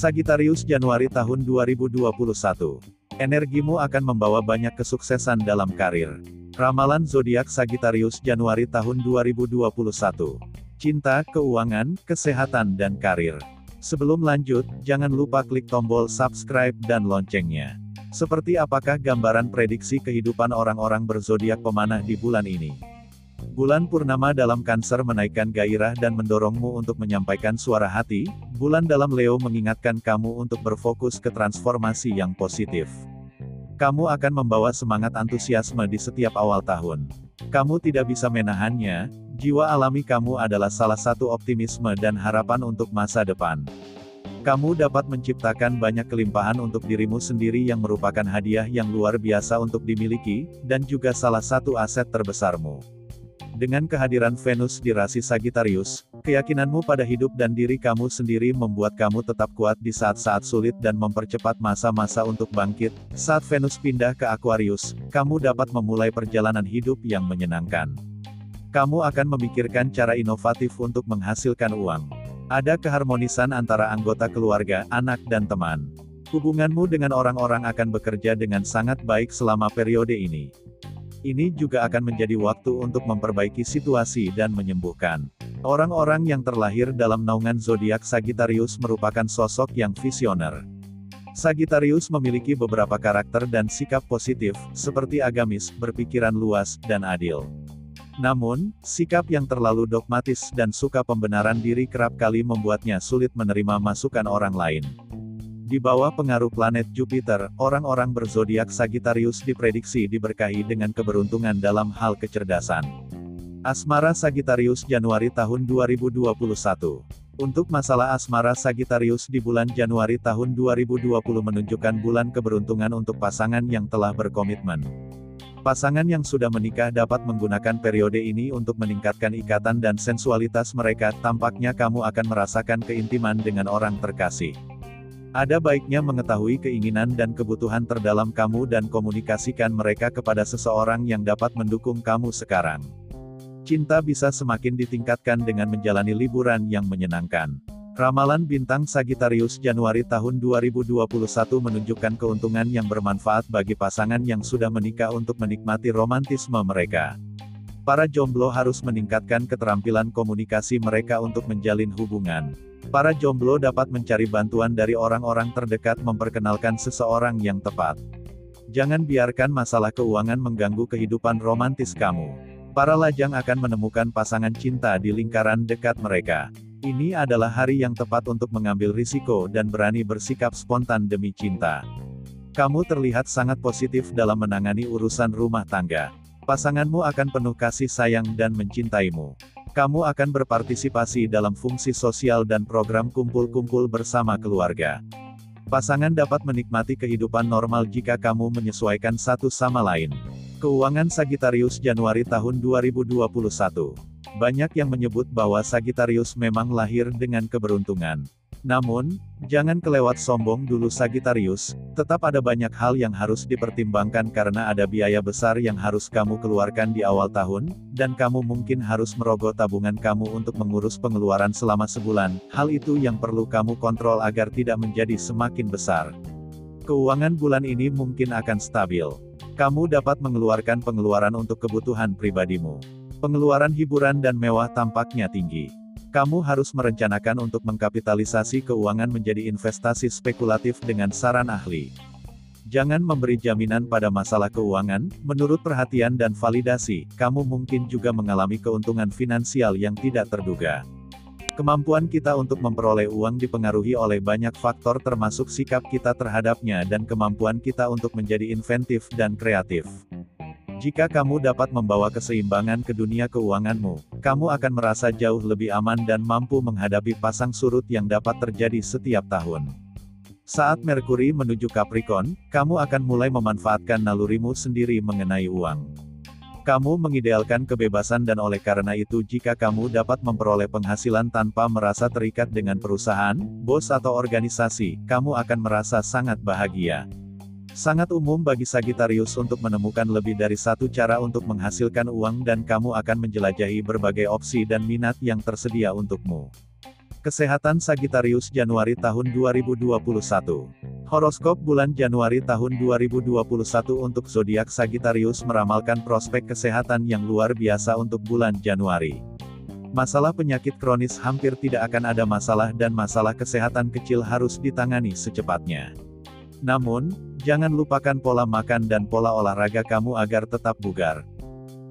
Sagittarius Januari tahun 2021. Energimu akan membawa banyak kesuksesan dalam karir. Ramalan zodiak Sagittarius Januari tahun 2021. Cinta, keuangan, kesehatan dan karir. Sebelum lanjut, jangan lupa klik tombol subscribe dan loncengnya. Seperti apakah gambaran prediksi kehidupan orang-orang berzodiak pemanah di bulan ini? Bulan purnama dalam Cancer menaikkan gairah dan mendorongmu untuk menyampaikan suara hati. Bulan dalam Leo mengingatkan kamu untuk berfokus ke transformasi yang positif. Kamu akan membawa semangat antusiasme di setiap awal tahun. Kamu tidak bisa menahannya, jiwa alami kamu adalah salah satu optimisme dan harapan untuk masa depan. Kamu dapat menciptakan banyak kelimpahan untuk dirimu sendiri yang merupakan hadiah yang luar biasa untuk dimiliki, dan juga salah satu aset terbesarmu. Dengan kehadiran Venus di rasi Sagittarius, keyakinanmu pada hidup dan diri kamu sendiri membuat kamu tetap kuat di saat-saat sulit dan mempercepat masa-masa untuk bangkit. Saat Venus pindah ke Aquarius, kamu dapat memulai perjalanan hidup yang menyenangkan. Kamu akan memikirkan cara inovatif untuk menghasilkan uang. Ada keharmonisan antara anggota keluarga, anak dan teman. Hubunganmu dengan orang-orang akan bekerja dengan sangat baik selama periode ini. Ini juga akan menjadi waktu untuk memperbaiki situasi dan menyembuhkan. Orang-orang yang terlahir dalam naungan zodiak Sagittarius merupakan sosok yang visioner. Sagittarius memiliki beberapa karakter dan sikap positif, seperti agamis, berpikiran luas, dan adil. Namun, sikap yang terlalu dogmatis dan suka pembenaran diri kerap kali membuatnya sulit menerima masukan orang lain. Di bawah pengaruh planet Jupiter, orang-orang berzodiak Sagittarius diprediksi diberkahi dengan keberuntungan dalam hal kecerdasan. Asmara Sagittarius Januari tahun 2021 Untuk masalah asmara Sagittarius di bulan Januari tahun 2020 menunjukkan bulan keberuntungan untuk pasangan yang telah berkomitmen. Pasangan yang sudah menikah dapat menggunakan periode ini untuk meningkatkan ikatan dan sensualitas mereka, tampaknya kamu akan merasakan keintiman dengan orang terkasih. Ada baiknya mengetahui keinginan dan kebutuhan terdalam kamu dan komunikasikan mereka kepada seseorang yang dapat mendukung kamu sekarang. Cinta bisa semakin ditingkatkan dengan menjalani liburan yang menyenangkan. Ramalan bintang Sagittarius Januari tahun 2021 menunjukkan keuntungan yang bermanfaat bagi pasangan yang sudah menikah untuk menikmati romantisme mereka. Para jomblo harus meningkatkan keterampilan komunikasi mereka untuk menjalin hubungan. Para jomblo dapat mencari bantuan dari orang-orang terdekat memperkenalkan seseorang yang tepat. Jangan biarkan masalah keuangan mengganggu kehidupan romantis kamu. Para lajang akan menemukan pasangan cinta di lingkaran dekat mereka. Ini adalah hari yang tepat untuk mengambil risiko dan berani bersikap spontan demi cinta. Kamu terlihat sangat positif dalam menangani urusan rumah tangga. Pasanganmu akan penuh kasih sayang dan mencintaimu. Kamu akan berpartisipasi dalam fungsi sosial dan program kumpul-kumpul bersama keluarga. Pasangan dapat menikmati kehidupan normal jika kamu menyesuaikan satu sama lain. Keuangan Sagittarius Januari tahun 2021. Banyak yang menyebut bahwa Sagittarius memang lahir dengan keberuntungan. Namun, jangan kelewat sombong dulu Sagittarius, tetap ada banyak hal yang harus dipertimbangkan karena ada biaya besar yang harus kamu keluarkan di awal tahun, dan kamu mungkin harus merogoh tabungan kamu untuk mengurus pengeluaran selama sebulan, hal itu yang perlu kamu kontrol agar tidak menjadi semakin besar. Keuangan bulan ini mungkin akan stabil. Kamu dapat mengeluarkan pengeluaran untuk kebutuhan pribadimu. Pengeluaran hiburan dan mewah tampaknya tinggi. Kamu harus merencanakan untuk mengkapitalisasi keuangan menjadi investasi spekulatif dengan saran ahli. Jangan memberi jaminan pada masalah keuangan, menurut perhatian dan validasi, kamu mungkin juga mengalami keuntungan finansial yang tidak terduga. Kemampuan kita untuk memperoleh uang dipengaruhi oleh banyak faktor termasuk sikap kita terhadapnya dan kemampuan kita untuk menjadi inventif dan kreatif. Jika kamu dapat membawa keseimbangan ke dunia keuanganmu, kamu akan merasa jauh lebih aman dan mampu menghadapi pasang surut yang dapat terjadi setiap tahun. Saat Merkuri menuju Capricorn, kamu akan mulai memanfaatkan nalurimu sendiri mengenai uang. Kamu mengidealkan kebebasan dan oleh karena itu jika kamu dapat memperoleh penghasilan tanpa merasa terikat dengan perusahaan, bos atau organisasi, kamu akan merasa sangat bahagia. Sangat umum bagi Sagittarius untuk menemukan lebih dari satu cara untuk menghasilkan uang dan kamu akan menjelajahi berbagai opsi dan minat yang tersedia untukmu. Kesehatan Sagittarius Januari tahun 2021 Horoskop bulan Januari tahun 2021 untuk zodiak Sagittarius meramalkan prospek kesehatan yang luar biasa untuk bulan Januari. Masalah penyakit kronis hampir tidak akan ada masalah dan masalah kesehatan kecil harus ditangani secepatnya. Namun, jangan lupakan pola makan dan pola olahraga kamu agar tetap bugar.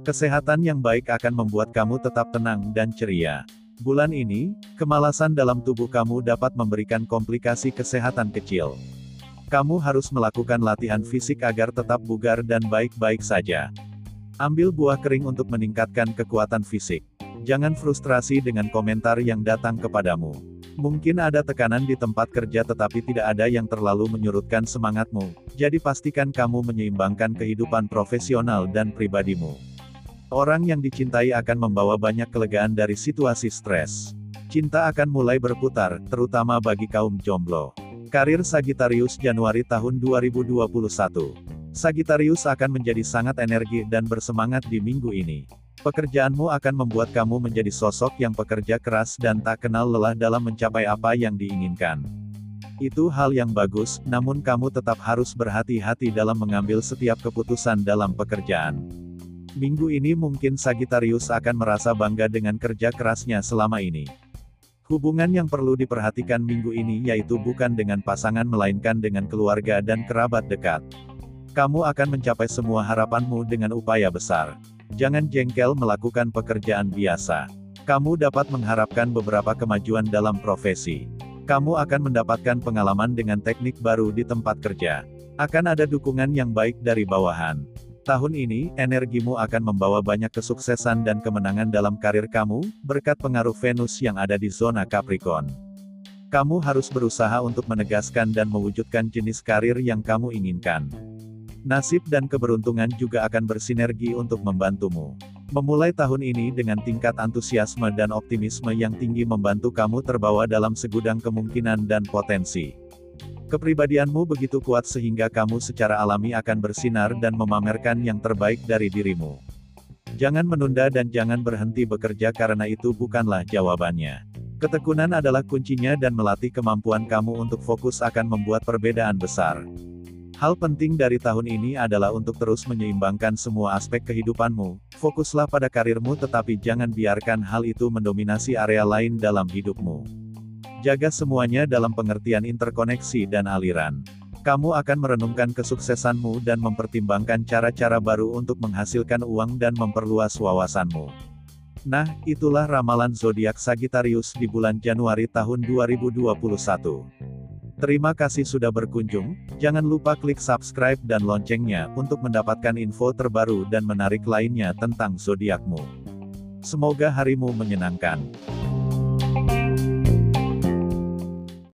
Kesehatan yang baik akan membuat kamu tetap tenang dan ceria. Bulan ini, kemalasan dalam tubuh kamu dapat memberikan komplikasi kesehatan kecil. Kamu harus melakukan latihan fisik agar tetap bugar dan baik-baik saja. Ambil buah kering untuk meningkatkan kekuatan fisik. Jangan frustrasi dengan komentar yang datang kepadamu. Mungkin ada tekanan di tempat kerja tetapi tidak ada yang terlalu menyurutkan semangatmu, jadi pastikan kamu menyeimbangkan kehidupan profesional dan pribadimu. Orang yang dicintai akan membawa banyak kelegaan dari situasi stres. Cinta akan mulai berputar, terutama bagi kaum jomblo. Karir Sagittarius Januari tahun 2021 Sagittarius akan menjadi sangat energi dan bersemangat di minggu ini. Pekerjaanmu akan membuat kamu menjadi sosok yang pekerja keras dan tak kenal lelah dalam mencapai apa yang diinginkan. Itu hal yang bagus, namun kamu tetap harus berhati-hati dalam mengambil setiap keputusan dalam pekerjaan. Minggu ini mungkin Sagittarius akan merasa bangga dengan kerja kerasnya selama ini. Hubungan yang perlu diperhatikan minggu ini yaitu bukan dengan pasangan melainkan dengan keluarga dan kerabat dekat. Kamu akan mencapai semua harapanmu dengan upaya besar. Jangan jengkel melakukan pekerjaan biasa. Kamu dapat mengharapkan beberapa kemajuan dalam profesi. Kamu akan mendapatkan pengalaman dengan teknik baru di tempat kerja. Akan ada dukungan yang baik dari bawahan. Tahun ini, energimu akan membawa banyak kesuksesan dan kemenangan dalam karir kamu, berkat pengaruh Venus yang ada di zona Capricorn. Kamu harus berusaha untuk menegaskan dan mewujudkan jenis karir yang kamu inginkan. Nasib dan keberuntungan juga akan bersinergi untuk membantumu. Memulai tahun ini dengan tingkat antusiasme dan optimisme yang tinggi membantu kamu terbawa dalam segudang kemungkinan dan potensi. Kepribadianmu begitu kuat sehingga kamu secara alami akan bersinar dan memamerkan yang terbaik dari dirimu. Jangan menunda dan jangan berhenti bekerja karena itu bukanlah jawabannya. Ketekunan adalah kuncinya dan melatih kemampuan kamu untuk fokus akan membuat perbedaan besar. Hal penting dari tahun ini adalah untuk terus menyeimbangkan semua aspek kehidupanmu. Fokuslah pada karirmu tetapi jangan biarkan hal itu mendominasi area lain dalam hidupmu. Jaga semuanya dalam pengertian interkoneksi dan aliran. Kamu akan merenungkan kesuksesanmu dan mempertimbangkan cara-cara baru untuk menghasilkan uang dan memperluas wawasanmu. Nah, itulah ramalan zodiak Sagittarius di bulan Januari tahun 2021. Terima kasih sudah berkunjung, jangan lupa klik subscribe dan loncengnya untuk mendapatkan info terbaru dan menarik lainnya tentang zodiakmu. Semoga harimu menyenangkan.